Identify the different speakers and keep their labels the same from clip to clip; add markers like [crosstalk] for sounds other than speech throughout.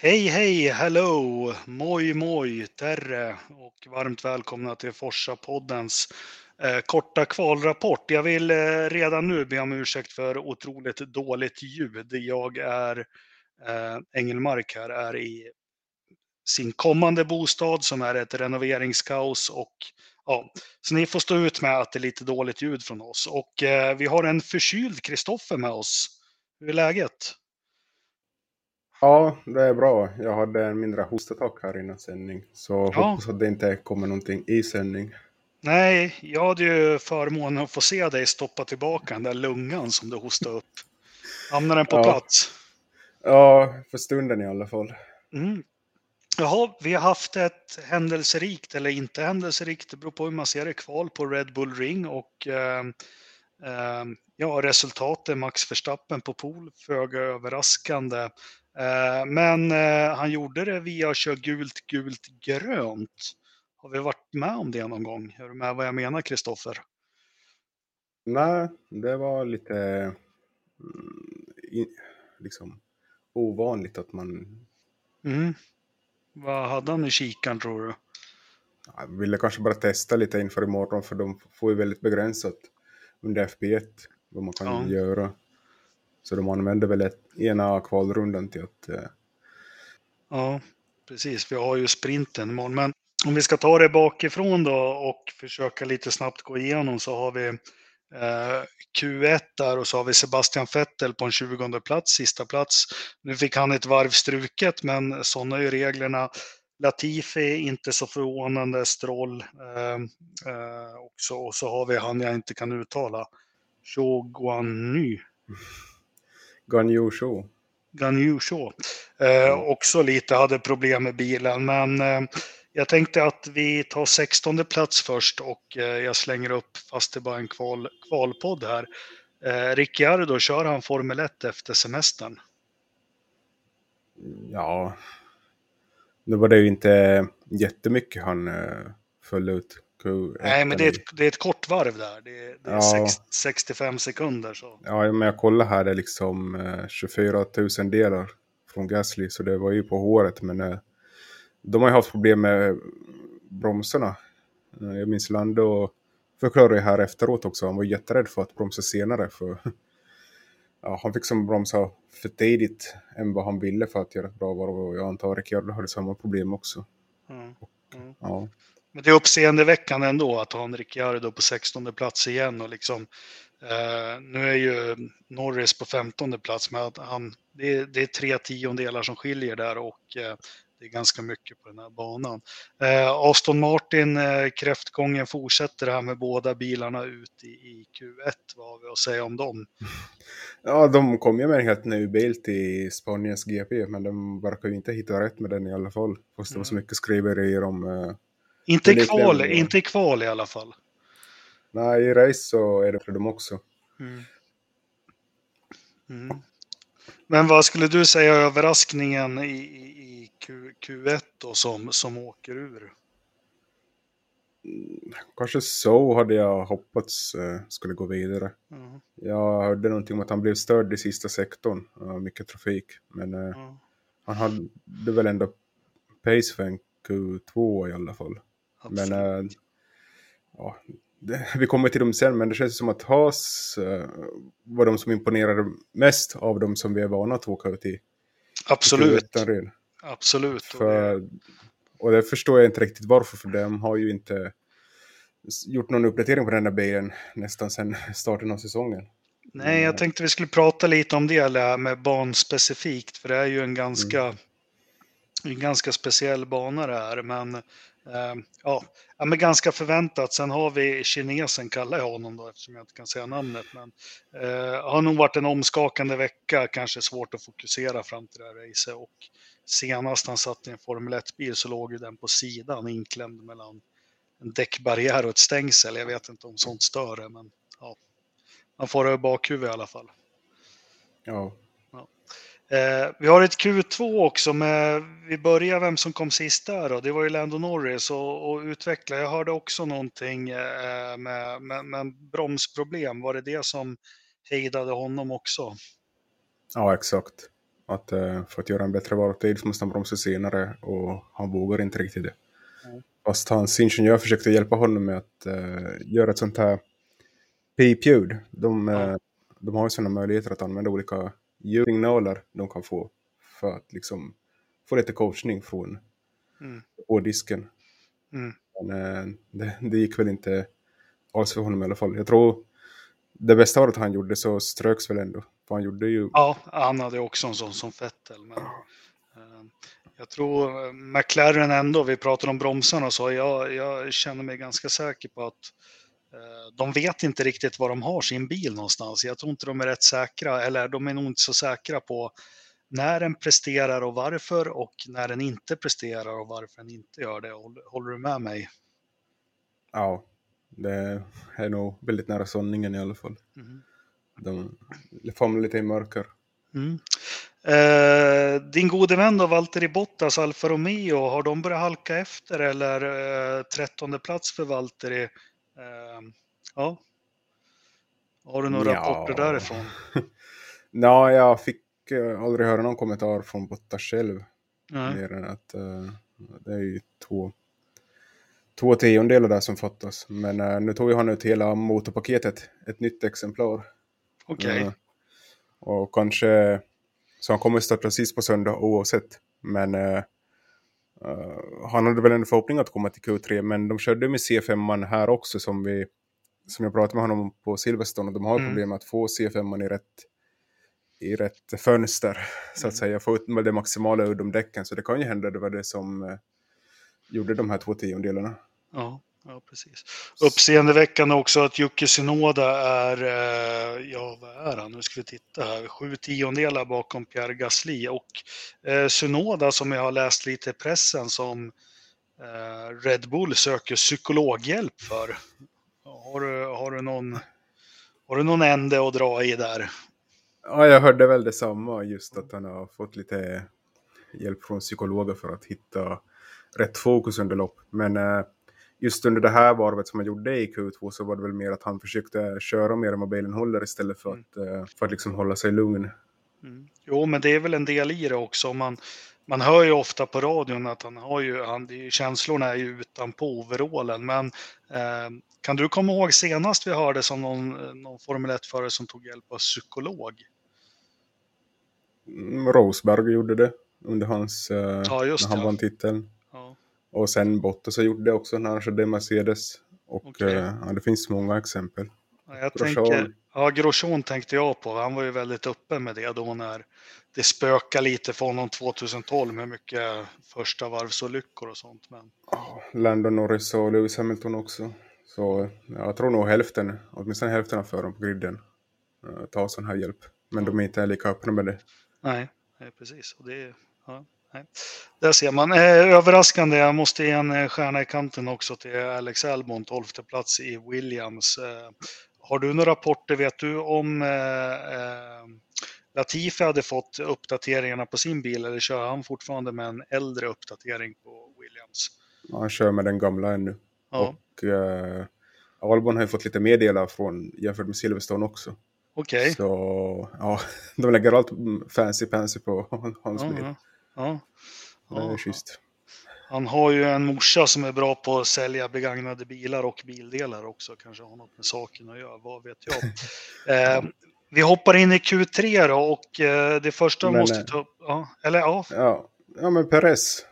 Speaker 1: Hej, hej, hello, moj, moj, terre och varmt välkomna till Forsa-poddens eh, korta kvalrapport. Jag vill eh, redan nu be om ursäkt för otroligt dåligt ljud. Jag är, eh, Engelmark här, är i sin kommande bostad som är ett renoveringskaos och ja, så ni får stå ut med att det är lite dåligt ljud från oss. Och eh, vi har en förkyld Kristoffer med oss. Hur är läget?
Speaker 2: Ja, det är bra. Jag hade en mindre hostattack här innan sändning. Så
Speaker 1: Ja.
Speaker 2: hoppas att det inte kommer någonting i sändning.
Speaker 1: Nej, jag hade ju förmånen att få se dig stoppa tillbaka den där lungan som du hostade upp. Hamnar den på
Speaker 2: Ja.
Speaker 1: plats?
Speaker 2: Ja, för stunden i alla fall.
Speaker 1: Mm. Jaha, vi har haft ett händelserikt eller inte händelserikt, det beror på hur man ser det, kval på Red Bull Ring och eh, eh, ja, resultatet Max Verstappen på pool, föga överraskande. Eh, men eh, han gjorde det via att köra gult, gult, grönt. Har vi varit med om det någon gång? Är du med vad jag menar, Kristoffer?
Speaker 2: Nej, det var lite mm, liksom ovanligt att man
Speaker 1: Mm. Vad hade han i kikaren tror du?
Speaker 2: ja, ville kanske bara testa lite inför imorgon för de får ju väldigt begränsat under FP1 vad man kan
Speaker 1: Ja.
Speaker 2: göra. Så de använde väl ett, ena kvalrundan till att eh,
Speaker 1: Ja, precis. Vi har ju sprinten imorgon. Men om vi ska ta det bakifrån då och försöka lite snabbt gå igenom så har vi eh, Q1 där och så har vi Sebastian Vettel på en 20 plats, sista plats. Nu fick han ett varv struket, men sådana är ju reglerna. Latifi, inte så förvånande, Stroll eh, eh, också. Och så har vi han jag inte kan uttala, Shoguany.
Speaker 2: Ganyu Show.
Speaker 1: Ganyu Shaw. Eh, också lite hade problem med bilen, men eh, jag tänkte att vi tar 16 plats först och eh, jag slänger upp, fast det bara är en kval, kvalpodd här. Eh, Ricciardo, kör han Formel 1 efter semestern?
Speaker 2: Ja, nu var det ju inte jättemycket han uh, föll ut. Q1
Speaker 1: Nej, men det är, ett, det är ett kort varv där. Det, är- det är
Speaker 2: Ja.
Speaker 1: sex, 65 sekunder. Så.
Speaker 2: Ja, men jag kollar här, det är liksom eh, 24 000 delar från Gasly, så det var ju på håret. Men eh, de har ju haft problem med bromsarna. Eh, jag minns Lando förklarade ju här efteråt också, han var jätterädd för att bromsa senare. För [laughs] ja, han fick som bromsa för tidigt än vad han ville för att göra ett bra varv. Och jag antar att Ricciardo hade samma problem också.
Speaker 1: Mm. Mm.
Speaker 2: Ja.
Speaker 1: Men det är uppseendeväckande ändå att ha en Ricciardo på 16 plats igen och liksom eh, nu är ju Norris på 15 plats men att han, det, är, det är tre tiondelar som skiljer där och eh, det är ganska mycket på den här banan. Eh, Aston Martin, eh, kräftgången fortsätter här med båda bilarna ut i, i Q1. Vad har vi att säga om dem?
Speaker 2: ja, de kom ju med en helt ny bil till Spaniens GP, men de verkar ju inte hitta rätt med den i alla fall. Fast det var så
Speaker 1: Mm.
Speaker 2: mycket skriverier om eh,
Speaker 1: Inte i kval, inte i kval i alla fall.
Speaker 2: Nej, i race så är det för dem också.
Speaker 1: Mm. Mm. Men vad skulle du säga är överraskningen i, i, Q, Q1 då som, som åker ur?
Speaker 2: Kanske så hade jag hoppats eh, skulle gå vidare.
Speaker 1: Ja,
Speaker 2: Jag hörde någonting om att han blev störd i sista sektorn. Mycket trafik. Men eh,
Speaker 1: ja,
Speaker 2: han hade väl ändå pace för en Q2 i alla fall.
Speaker 1: Absolut.
Speaker 2: Men eh, ja, det, vi kommer till dem sen, men det känns som att Haas eh, var de som imponerade mest av dem som vi är vana att åka ut i.
Speaker 1: absolut.
Speaker 2: Q1 redan.
Speaker 1: Absolut.
Speaker 2: För, och det förstår jag inte riktigt varför, för de har ju inte gjort någon uppdatering på den här bilen nästan sedan starten av säsongen.
Speaker 1: nej, jag tänkte vi skulle prata lite om det eller med banspecifikt, för det är ju en ganska, en ganska speciell bana det här. Men Ehm, ja, men ganska förväntat. Sen har vi kinesen, kallar jag honom då eftersom jag inte kan säga namnet. Men eh, har nog varit en omskakande vecka, kanske svårt att fokusera fram till det här racet. Och senast han satt i en Formel 1-bil så låg ju den på sidan inklämd mellan en däckbarriär och ett stängsel. Jag vet inte om sånt stör det, men ja. Man får det i bakhuvudet i alla fall.
Speaker 2: Ja,
Speaker 1: Eh, vi har ett Q2 också med, vi börjar vem som kom sist där då. Det var ju Lando Norris och, och utveckla. Jag hörde också någonting eh, med, med, med bromsproblem. Var det det som hejdade honom också?
Speaker 2: ja exakt. Att uh, för att göra en bättre varvtid så måste han bromsa senare och han vågar inte riktigt det. Mm. Fast hans ingenjör försökte hjälpa honom med att uh, göra ett sånt här pipljud. De, ja. uh, de har ju sådana möjligheter att använda olika ljudsignaler de kan få för att liksom få lite coachning från mm. på disken. Mm. Men det, det gick väl inte alls för honom i alla fall. Jag tror det bästa året han gjorde så ströks väl ändå. För han gjorde ju...
Speaker 1: Ja, han hade också en sån som Fettel. Men, eh, jag tror eh, McLaren ändå, vi pratar om bromsarna och så, jag, jag känner mig ganska säker på att eh, de vet inte riktigt var de har sin bil någonstans. Jag tror inte de är rätt säkra, eller de är nog inte så säkra på när den presterar och varför och när den inte presterar och varför den inte gör det. Håller du med mig?
Speaker 2: Ja, det är nog väldigt nära sanningen i alla fall. Mm. De famlar lite i mörker. Mm.
Speaker 1: Eh, din gode vän då, Valtteri Bottas, Alfa Romeo, har de börjat halka efter eller eh, trettonde plats för Valtteri? Eh, ja. Har du några ja. rapporter därifrån? [laughs]
Speaker 2: Nej, jag fick uh, aldrig höra någon kommentar från Bottas själv. Nej. Mer än att uh, det är ju två två tiondelar där som fattas. Men uh, nu tog han ut hela motorpaketet, ett nytt exemplar.
Speaker 1: Okej. Okay. Uh,
Speaker 2: och kanske, så han kommer starta sist på söndag oavsett. Men uh, han hade väl en förhoppning att komma till Q3, men de körde med C5 här också som vi som jag pratade med honom på Silverstone och de har mm. problem med att få C5 i rätt i rätt fönster så att mm. säga, få ut med det maximala ur de däcken. Så det kan ju hända det var det som gjorde de här två tiondelarna.
Speaker 1: Ja, ja precis. Uppseendeväckande också att Jocke Synoda är, eh, ja vad är han, nu ska vi titta här, sju tiondelar bakom Pierre Gasly och eh, Synoda som jag har läst lite i pressen som eh, Red Bull söker psykologhjälp för. Har du, har du någon har du någon ände att dra i där?
Speaker 2: Ja, jag hörde väl detsamma, just att han har fått lite hjälp från psykologer för att hitta rätt fokus under lopp. Men eh, just under det här varvet som han gjorde i Q2 så var det väl mer att han försökte köra mer än vad bilen håller istället för mm. att, mm. för att liksom hålla sig lugn.
Speaker 1: Mm. Jo, men det är väl en del i det också. Man, man hör ju ofta på radion att han har ju, han, känslorna är ju utanpå overallen. Men eh, kan du komma ihåg senast vi hörde som någon, någon Formel 1-förare som tog hjälp av psykolog?
Speaker 2: Mm, Rosberg gjorde det under hans, eh, ja, när han ja. vann titeln. Och sen Bottas har gjort det också när han körde Mercedes. Och okay. eh, ja, det finns många exempel.
Speaker 1: Ja, jag tänker, ja, Grosjean tänkte jag på. Han var ju väldigt öppen med det då när det spökade lite för honom 2012 med mycket första varvsolyckor och sånt. Men...
Speaker 2: Landon Norris och Lewis Hamilton också. Så jag tror nog hälften, åtminstone hälften av förarna på griden uh, tar sån här hjälp. Men de är inte lika öppna med det.
Speaker 1: Nej, nej precis. Och det, ja, Nej. Där ser man. Eh, överraskande, jag måste ge en eh, stjärna i kanten också till Alex Albon, 12 plats i Williams. Eh, har du några rapporter, vet du om Latifi hade fått uppdateringarna på sin bil eller kör han fortfarande med en äldre uppdatering på Williams?
Speaker 2: Han kör med den gamla ännu. Ja. Och eh, Albon har ju fått lite mer delar från jämfört med Silverstone också.
Speaker 1: Okej. Okay.
Speaker 2: Så ja, [laughs] de lägger allt fancy pansy på [laughs] hans bil.
Speaker 1: Ja.
Speaker 2: Det är ja. schysst.
Speaker 1: Han har ju en morsa som är bra på att sälja begagnade bilar och bildelar också. Kanske har något med saken att göra, vad vet jag. [laughs] eh, vi hoppar in i Q3 då och eh, det första vi måste ta upp, ja, eller ja.
Speaker 2: ja. Ja, men Perez.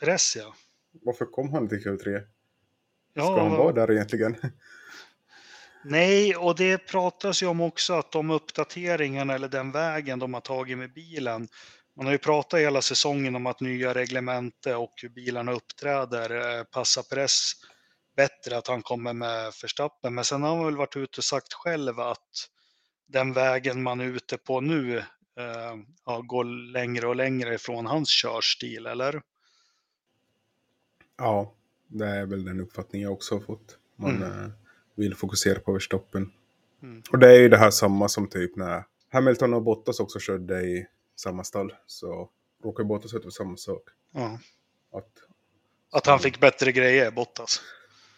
Speaker 1: Perez ja.
Speaker 2: Varför kom han till Q3? Ja, Ska han vara där egentligen? [laughs]
Speaker 1: Nej, och det pratas ju om också att de uppdateringarna eller den vägen de har tagit med bilen man har ju pratat hela säsongen om att nya reglemente och hur bilarna uppträder eh, passar press bättre att han kommer med förstappen. Men sen har han väl varit ute och sagt själv att den vägen man är ute på nu eh, ja, går längre och längre ifrån hans körstil, eller?
Speaker 2: Ja, det är väl den uppfattning jag också har fått. Man mm. eh, vill fokusera på överstoppen. Mm. Och det är ju det här samma som typ när Hamilton och Bottas också körde i samma stall. Så råkar Bottas ut för samma sak.
Speaker 1: Ja. Att, att han fick bättre grejer, Bottas?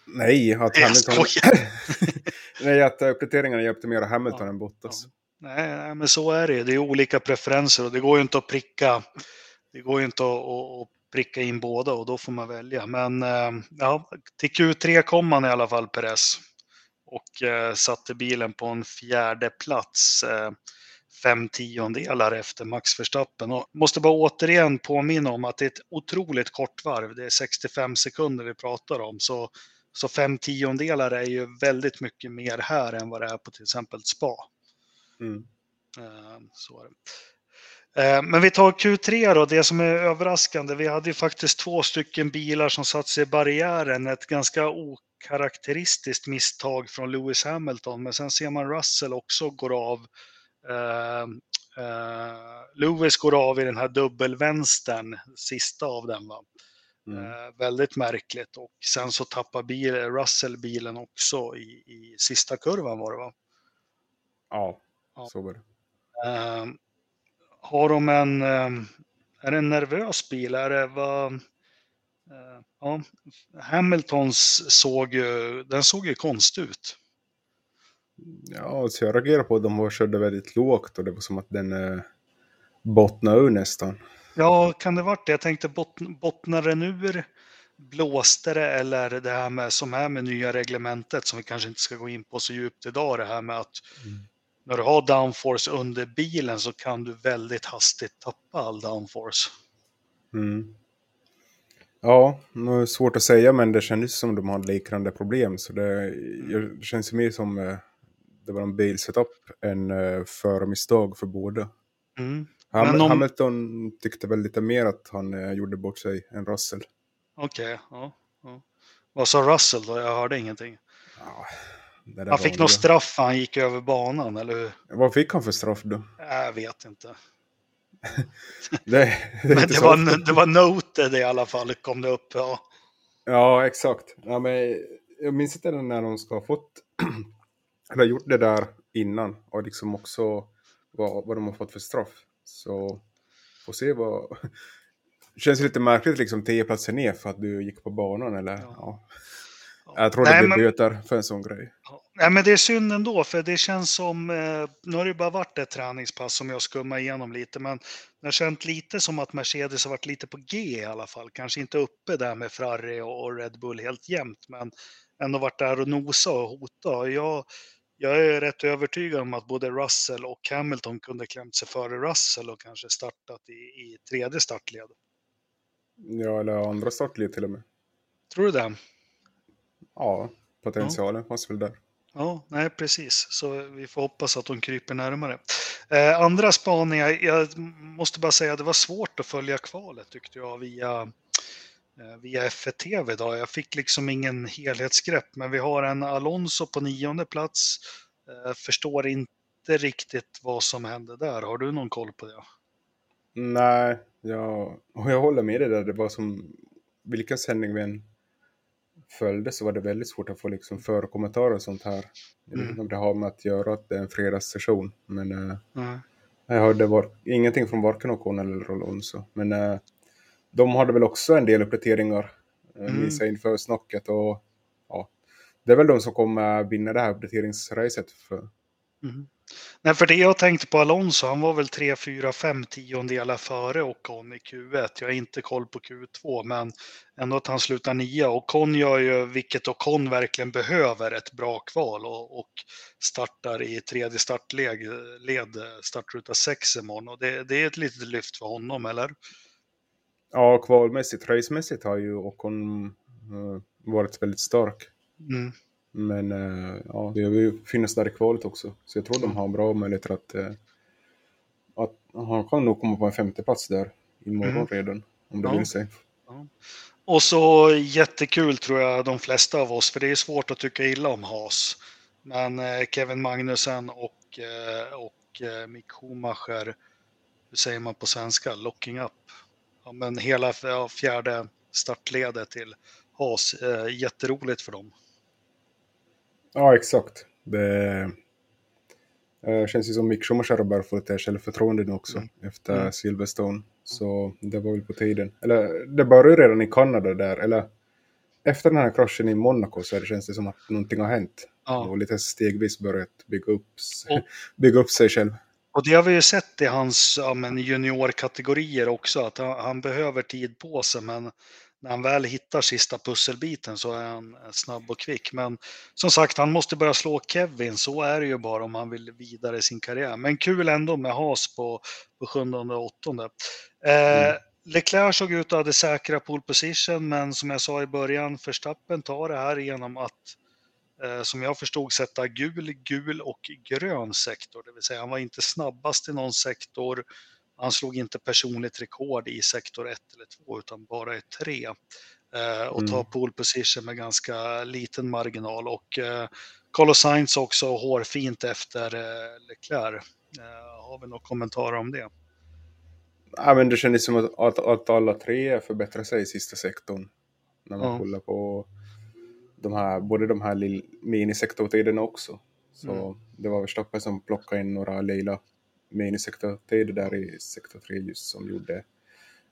Speaker 2: Nej, att Hamilton... [laughs] Nej, att uppdateringarna hjälpte mer Hamilton ja. än Bottas.
Speaker 1: nej, men så är det. Det är olika preferenser och det går ju inte att pricka. Det går ju inte att, att, att pricka in båda och då får man välja. Men eh, ja, till Q3 kom man i alla fall Perez och eh, satte bilen på en fjärde plats. Eh, fem tiondelar efter Max Verstappen. Och måste bara återigen påminna om att det är ett otroligt kort varv. Det är 65 sekunder vi pratar om. Så, så fem tiondelar är ju väldigt mycket mer här än vad det är på till exempel Spa. Mm. Så är det. Eh, men vi tar Q3 då, det som är överraskande. Vi hade ju faktiskt två stycken bilar som satt sig i barriären. Ett ganska okaraktäristiskt misstag från Lewis Hamilton, men sen ser man Russell också går av. Uh, uh, Lewis går av i den här dubbelvänstern, sista av den. Va? Mm. Uh, väldigt märkligt och sen så tappar bil, Russell bilen också i, i sista kurvan var det va?
Speaker 2: Ja, så var det
Speaker 1: har de en, ehm, är det en nervös bil? Är det vad, eh, ja, Hamiltons såg ju, den såg ju konstig ut.
Speaker 2: Ja, så jag reagerade på att de körde väldigt lågt och det var som att den eh, bottnade ur nästan.
Speaker 1: Ja, kan det varit det? Jag tänkte bot, bottnar den ur? Blåste det eller det här med som är med nya reglementet som vi kanske inte ska gå in på så djupt idag det här med att mm när du har downforce under bilen så kan du väldigt hastigt tappa all downforce.
Speaker 2: Mm. Ja, det svårt att säga men det kändes som de hade liknande problem. Så det, det känns mer som eh, det var en bilsetup än uh, förmisstag för båda. Mm. Ham om... Hamilton tyckte väl lite mer att han uh, gjorde bort sig än Russell.
Speaker 1: Okej, okay, ja, ja. Vad sa Russell då? Jag hörde ingenting. Ja, han fick något straff för han gick över banan, eller hur?
Speaker 2: Vad fick han för straff då?
Speaker 1: Jag vet inte. [laughs] det, [laughs] det men det var, det var noted i alla fall, kom det upp. Ja,
Speaker 2: ja exakt. Ja, men jag minns inte när de ska ha fått, eller gjort det där innan och liksom också vad, vad de har fått för straff. Så får se vad... Det [laughs] känns lite märkligt liksom tio platser ner för att du gick på banan eller ja. ja. Jag tror det blir böter för en sån grej.
Speaker 1: Nej, men det är synd ändå, för det känns som, eh, nu har det bara varit ett träningspass som jag skummar igenom lite, men det har känt lite som att Mercedes har varit lite på G i alla fall. Kanske inte uppe där med Ferrari och Red Bull helt jämnt, men ändå varit där och nosa och hota. Jag, jag är rätt övertygad om att både Russell och Hamilton kunde klämt sig före Russell och kanske startat i, i tredje startled.
Speaker 2: Ja, eller andra startled till och med.
Speaker 1: Tror du det?
Speaker 2: Ja, potentialen ja. fanns väl där.
Speaker 1: Ja, nej precis. Så vi får hoppas att de kryper närmare. Eh, andra spaningar, jag måste bara säga att det var svårt att följa kvalet tyckte jag via, via F1 TV idag. Jag fick liksom ingen helhetsgrepp, men vi har en Alonso på nionde plats. Eh, förstår inte riktigt vad som hände där. Har du någon koll på det?
Speaker 2: Nej, jag, jag håller med dig där. Det var som vilken sändning vi än följde så var det väldigt svårt att få liksom förkommentarer och sånt här. Jag vet inte mm. om det har med att göra att det är en fredagssession. Men mm. jag hörde var, ingenting från varken Ocon eller Alonso. Men de hade väl också en del uppdateringar äh, mm. inför snacket. Och, ja, det är väl de som kommer vinna det här uppdateringsracet. För.
Speaker 1: Mm. Nej, för det jag tänkte på Alonso, han var väl 3, 4, 5 tiondelar före Ocon i Q1. Jag har inte koll på Q2, men ändå att han slutar nia. Ocon gör ju, vilket Ocon verkligen behöver, ett bra kval och, och startar i tredje startled, led, startruta 6 imorgon. Och det, det är ett litet lyft för honom, eller?
Speaker 2: Ja, kvalmässigt, racemässigt har ju Ocon uh, varit väldigt stark. Mm. Men uh, ja, det vill finnas där i kvalet också. Så jag tror de har bra möjligheter att, uh, att han kan nog komma på en femte plats där imorgon mm. redan. Om det ja. vill sig. Ja.
Speaker 1: Och så jättekul tror jag de flesta av oss, för det är svårt att tycka illa om Haas. Men Kevin Magnussen och, och Mick Schumacher, hur säger man på svenska, locking up. Ja, men hela fjärde startledet till Haas, jätteroligt för dem.
Speaker 2: Ja, exakt. Det äh, känns ju som Mick Schumacher börjar få lite självförtroende nu också mm. efter mm. Silverstone. Så det var väl på tiden. Eller det började redan i Kanada där, eller efter den här kraschen i Monaco så känns det som att någonting har hänt.
Speaker 1: Ja.
Speaker 2: Och lite stegvis börjat bygga upp,
Speaker 1: Och- [laughs]
Speaker 2: bygga upp sig själv.
Speaker 1: Och det har vi ju sett i hans ja, men juniorkategorier också, att han, han behöver tid på sig, men när han väl hittar sista pusselbiten så är han snabb och kvick. Men som sagt, han måste börja slå Kevin, så är det ju bara om han vill vidare i sin karriär. Men kul ändå med Haas på, på sjunde och åttonde. Eh,
Speaker 2: Mm.
Speaker 1: Leclerc såg ut att ha det säkra pole position, men som jag sa i början, Verstappen tar det här genom att som jag förstod sätta gul, gul och grön sektor. Det vill säga han var inte snabbast i någon sektor. Han slog inte personligt rekord i sektor 1 eller 2 utan bara i 3. Eh, och
Speaker 2: Mm.
Speaker 1: tar pole position med ganska liten marginal. Och eh, Carlos Sainz också hårfint efter eh, Leclerc. Eh, har vi några kommentarer om det?
Speaker 2: Ja, men det kändes som att, att, att alla tre förbättrade sig i sista sektorn. När man
Speaker 1: Ja.
Speaker 2: kollar på de här, både de här minisektortiderna också. Så
Speaker 1: Mm.
Speaker 2: det var Verstappen som plockade in några lilla minisektortider där i sektor 3 just som gjorde.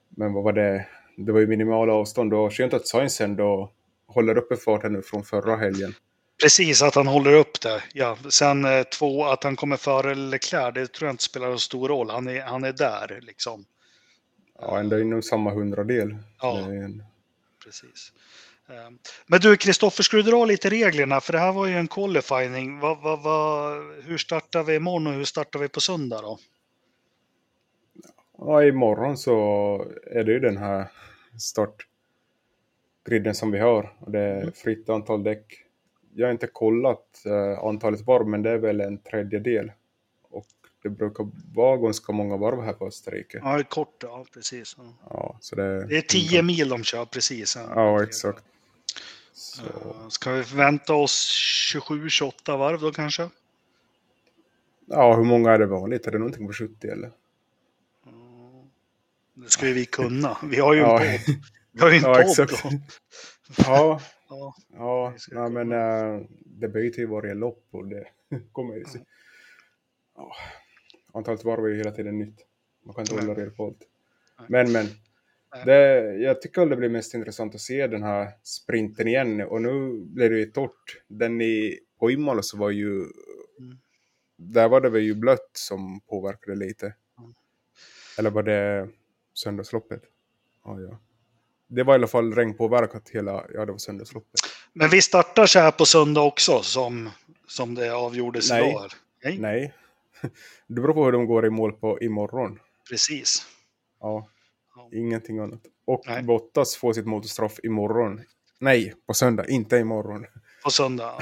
Speaker 2: Men vad var det? Det var ju minimala avstånd och skönt att Sainz ändå håller uppe farten nu från förra helgen.
Speaker 1: Precis, att han håller upp det. Ja. Sen eh, två, att han kommer före Leclerc, det tror jag inte spelar så stor roll. Han är, han är där liksom.
Speaker 2: Ja, ändå inom samma hundradel.
Speaker 1: Ja.
Speaker 2: en-
Speaker 1: Precis. Eh, Men du, Kristoffer, ska du dra lite reglerna? För det här var ju en qualifying. Vad, vad, vad, hur startar vi imorgon och hur startar vi på söndag då?
Speaker 2: Ja, imorgon så är det ju den här startgriden som vi har. Och det är
Speaker 1: Mm.
Speaker 2: fritt antal däck. Jag har inte kollat eh, antalet varv, men det är väl en tredjedel. Och det brukar vara ganska många varv här på Österrike.
Speaker 1: Ja, kort, ja precis. Ja.
Speaker 2: Så det,
Speaker 1: Det är 10 mil de kör precis.
Speaker 2: Ja, exakt. Så,
Speaker 1: Ska vi förvänta oss 27-28 varv då kanske?
Speaker 2: ja, hur många är det vanligt? Är det någonting på 70 eller?
Speaker 1: Det ska ju vi kunna. Vi har ju en
Speaker 2: Ja.
Speaker 1: podd. Vi har ju en
Speaker 2: Ja,
Speaker 1: podd. då.
Speaker 2: Ja,
Speaker 1: Ja.
Speaker 2: ja nej, men äh, det byter ju varje lopp och det [laughs] kommer ju se. Ja, antalet varv är ju hela tiden nytt. Man kan inte hålla reda på allt. Men, men. Det, jag tycker att det blir mest intressant att se den här sprinten igen. Och nu blir det ju torrt. Den i, på Imola så var ju...
Speaker 1: Mm.
Speaker 2: Där var det väl ju blött som påverkade lite.
Speaker 1: Mm.
Speaker 2: Eller var det söndagsloppet? Ja, ja. Det var i alla fall regnpåverkat hela... Ja, det var söndagsloppet.
Speaker 1: Men vi startar så här på söndag också som, som det avgjordes
Speaker 2: Nej.
Speaker 1: idag? Nej.
Speaker 2: Nej. [laughs] Det beror på hur de går i mål på imorgon.
Speaker 1: Precis.
Speaker 2: Ja. Ingenting annat. Och
Speaker 1: Nej.
Speaker 2: Bottas får sitt motorstraff imorgon. Nej, på söndag, inte imorgon.
Speaker 1: På söndag.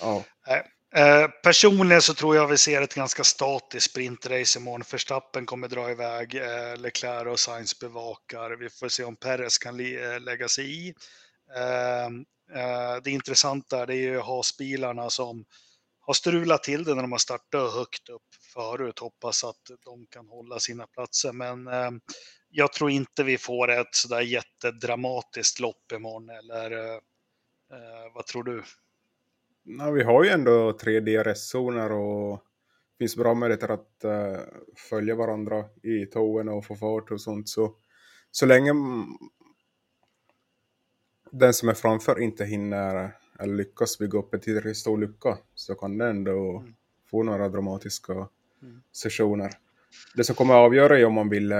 Speaker 1: Ja. [laughs]
Speaker 2: Ja,
Speaker 1: Eh, personligen så tror jag vi ser ett ganska statiskt sprintrace imorgon. Verstappen kommer dra iväg, eh, Leclerc och Sainz bevakar. Vi får se om Perez kan eh, lägga sig i. Eh, eh, det intressanta det är ju Haas-bilarna som har strulat till det när de har startat högt upp förut. Hoppas att de kan hålla sina platser. Men eh, jag tror inte vi får ett sådär jättedramatiskt lopp imorgon. Eller eh, eh, vad tror du?
Speaker 2: Ja, vi har ju ändå tre DRS-zoner och det finns bra möjligheter att eh, följa varandra i towen och få fart och sånt. Så, så länge den som är framför inte hinner eller lyckas bygga upp en tillräckligt stor lucka så kan den ändå
Speaker 1: Mm.
Speaker 2: få några dramatiska
Speaker 1: Mm.
Speaker 2: sessioner. Det som kommer att avgöra är om man vill...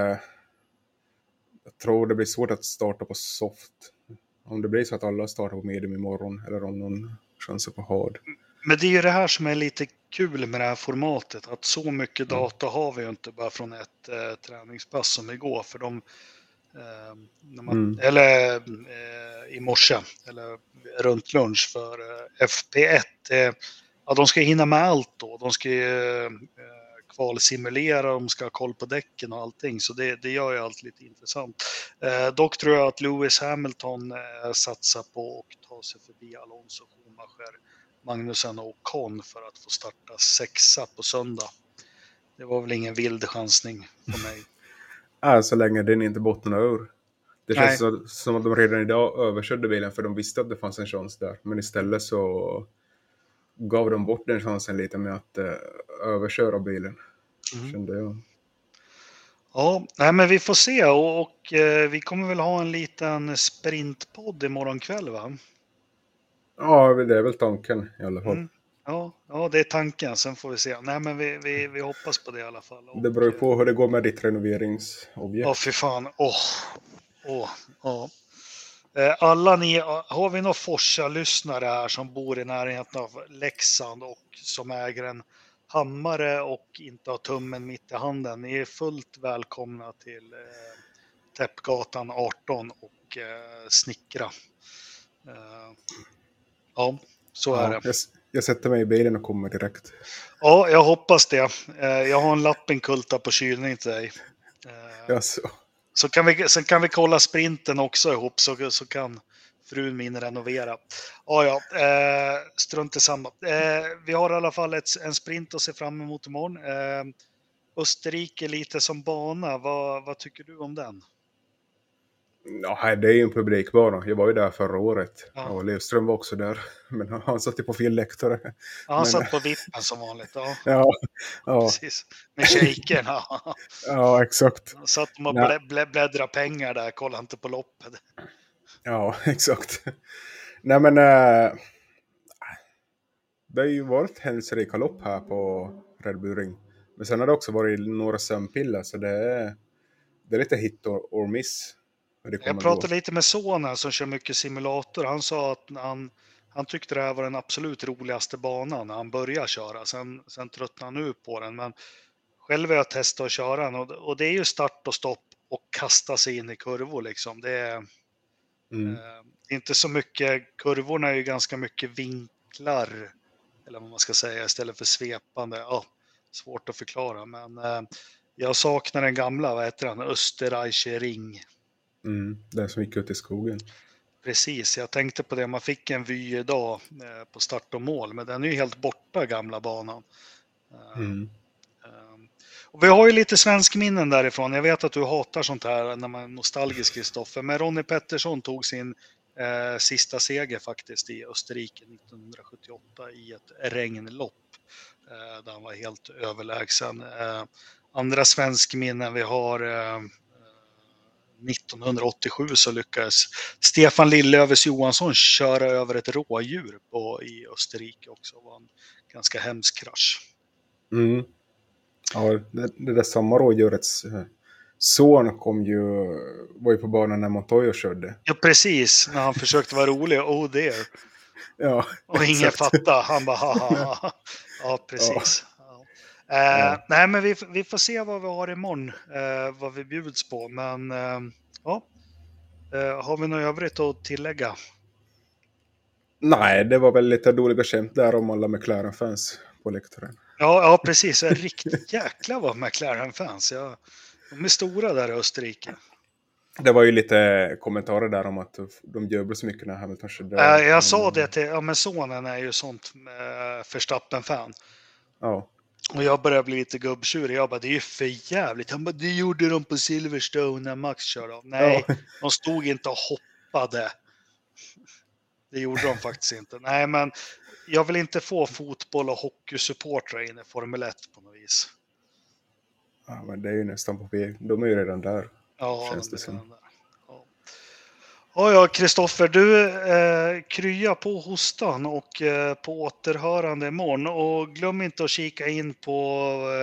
Speaker 2: Jag tror det blir svårt att starta på soft. Om det blir så att alla startar på medium imorgon eller om någon chansar på hard.
Speaker 1: Men det är ju det här som är lite kul med det här formatet. Att så mycket
Speaker 2: Mm.
Speaker 1: data har vi ju inte bara från ett eh, träningspass som igår. För de, eh, man,
Speaker 2: Mm.
Speaker 1: Eller eh, i morse, eller runt lunch. För eh, FP1, eh, ja, de ska hinna med allt då. De ska ju eh, kvalsimulera, de ska ha koll på däcken och allting. Så det, det gör ju allt lite intressant. Eh, dock tror jag att Lewis Hamilton eh, satsar på att ta sig förbi Alonso Schumacher. Magnusen och Ocon för att få starta sexa på söndag. Det var väl ingen vild chansning för mig. [laughs]
Speaker 2: Äh, så länge den inte bottnar ur. Det
Speaker 1: Nej.
Speaker 2: känns så, som att de redan idag överkörde bilen för de visste att det fanns en chans där. Men istället så gav de bort den chansen lite med att eh, överköra bilen.
Speaker 1: Mm.
Speaker 2: Kände jag.
Speaker 1: Ja, nej, men vi får se och, och eh, vi kommer väl ha en liten sprintpodd imorgon kväll va?
Speaker 2: Ja, det är väl tanken i alla fall.
Speaker 1: Mm. Ja, ja, det är tanken. Sen får vi se. Nej, men vi, vi, vi hoppas på det i alla fall. Och,
Speaker 2: Det beror ju på hur det går med ditt renoveringsobjekt.
Speaker 1: Ja, fy fan. Åh, åh, ja. Eh, Alla ni, har vi några Forsa-lyssnare här som bor i närheten av Leksand och som äger en hammare och inte har tummen mitt i handen. Ni är fullt välkomna till eh, Täppgatan 18 och eh, snickra. Eh, ja, så är
Speaker 2: Ja,
Speaker 1: det.
Speaker 2: jag, jag sätter mig i bilen och kommer direkt.
Speaker 1: Ja, jag hoppas det. Eh, jag har en lappinkulta på kylning till dig. Eh,
Speaker 2: Jaså?
Speaker 1: Så kan vi, sen kan vi kolla sprinten också ihop så, så kan frun min renovera. Ja, ja, eh, strunt i samma. Eh, vi har i alla fall ett, en sprint att se fram emot imorgon. Eh, Österrike lite som bana, vad, vad tycker du om den?
Speaker 2: Ja, det är ju en publikbana. Jag var ju där förra året.
Speaker 1: Ja.
Speaker 2: Och Lövström var också där. [laughs] Men han- satt ju på fel läktare.
Speaker 1: Ja, han
Speaker 2: Men-
Speaker 1: satt på vippen som vanligt. Ja, [laughs]
Speaker 2: Ja, ja,
Speaker 1: precis. Med shakerna. [laughs]
Speaker 2: ja exakt.
Speaker 1: Han satt och blä, blä, bläddrade pengar där, kollade inte på loppet.
Speaker 2: Ja, [laughs] exakt. Nej men... Äh, det har ju varit händelserika lopp här på Red Bull Ring. Men sen har det också varit några sömnpiller så det är, det är lite hit or, or miss.
Speaker 1: Jag pratade
Speaker 2: gå.
Speaker 1: lite med sonen som kör mycket simulator. Han sa att han, han tyckte det här var den absolut roligaste banan när han började köra. Sen, sen tröttnade han ut på den. Men själv har jag testat att köra den och, och det är ju start och stopp och kasta sig in i kurvor liksom. Det är,
Speaker 2: Mm.
Speaker 1: eh, det är inte så mycket, kurvorna är ju ganska mycket vinklar, eller vad man ska säga, istället för svepande. Ja, svårt att förklara, men eh, jag saknar den gamla, vad heter den, Österreicher Ring.
Speaker 2: Mm. Den som gick ut i skogen.
Speaker 1: Precis, jag tänkte på det. Man fick en vy idag eh, på start och mål, men den är ju helt borta, gamla banan. Eh,
Speaker 2: Mm.
Speaker 1: Och vi har ju lite svenskminnen därifrån. Jag vet att du hatar sånt här när man är nostalgisk, Kristoffer. Men Ronnie Pettersson tog sin eh, sista seger faktiskt i Österrike 1978 i ett regnlopp. Eh, där han var helt överlägsen. Eh, andra svenskminnen vi har eh, 1987 så lyckades Stefan Lillövers Johansson köra över ett rådjur på, i Österrike också. Det var en ganska hemsk krasch.
Speaker 2: Mm. Ja, det, det där samma rådjurets eh, son kom ju, var ju på banan när Montoya körde.
Speaker 1: Ja, precis. När han försökte vara rolig. Oh dear. [laughs]
Speaker 2: Ja,
Speaker 1: Och ingen
Speaker 2: exakt.
Speaker 1: fattade. Han bara ha ha ha. [laughs] Ja, precis. Ja. Eh,
Speaker 2: Ja.
Speaker 1: Nej, men vi, vi får se vad vi har imorgon. Eh, vad vi bjuds på. Men eh, ja. Eh, har vi något övrigt att tillägga?
Speaker 2: Nej, det var väl lite dåliga skämt där om alla McLaren-fans på läktaren.
Speaker 1: Ja, ja precis. Riktigt jäkla vad McLaren-fans. Ja, de är stora där i Österrike.
Speaker 2: Det var ju lite kommentarer där om att de jublade så mycket när Hamilton körde.
Speaker 1: Eh, jag sa det till, ja men sonen är ju sånt eh, Verstappen-fan.
Speaker 2: Ja,
Speaker 1: Och jag började bli lite gubbtjurig. Jag bara, det är ju för jävligt. Han bara, det gjorde de på Silverstone när Max körde av. Nej,
Speaker 2: Ja.
Speaker 1: de stod inte och hoppade. Det gjorde de faktiskt inte. Nej, men jag vill inte få fotboll och hockeysupportrar in i Formel 1 på något vis.
Speaker 2: ja, men det är ju nästan på väg. De är ju redan där.
Speaker 1: Ja,
Speaker 2: Känns
Speaker 1: de
Speaker 2: det
Speaker 1: är
Speaker 2: som.
Speaker 1: redan där. Ja. Ja, ja, Kristoffer, du eh, krya på hostan och eh, på återhörande imorgon. Och glöm inte att kika in på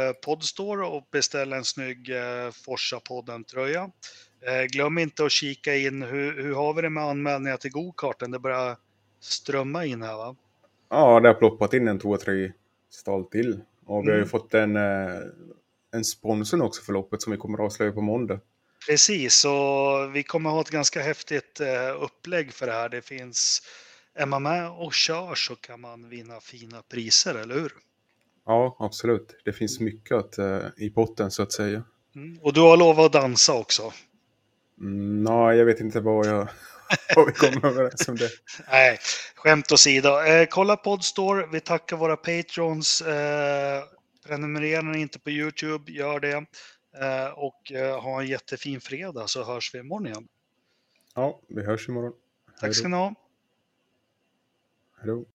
Speaker 1: eh, Podstore och beställa en snygg eh, Forsa-podden-tröja. Eh, glöm inte att kika in, hur, hur har vi det med anmälningar till gokarten? Det börjar strömma in här va?
Speaker 2: Ja, det har ploppat in en två, tre stall till. Och vi har ju
Speaker 1: Mm.
Speaker 2: fått en, eh, en sponsor också för loppet som vi kommer att avslöja på måndag.
Speaker 1: Precis, och vi kommer ha ett ganska häftigt eh, upplägg för det här. Det finns, är man med och kör så kan man vinna fina priser, eller hur?
Speaker 2: Ja, absolut. Det finns mycket att, i potten så att säga.
Speaker 1: Mm. Och du har lovat att dansa också.
Speaker 2: Mm, jag vet inte vad jag... [laughs] vad vi kommer överens om det.
Speaker 1: Nej, skämt åsido. Eh, kolla Podstore. Vi tackar våra patrons. Eh, prenumerera inte på YouTube, gör det. Eh, och eh, ha en jättefin fredag så hörs vi imorgon igen.
Speaker 2: Ja, vi hörs imorgon.
Speaker 1: Tack ska ni ha.
Speaker 2: Hej då.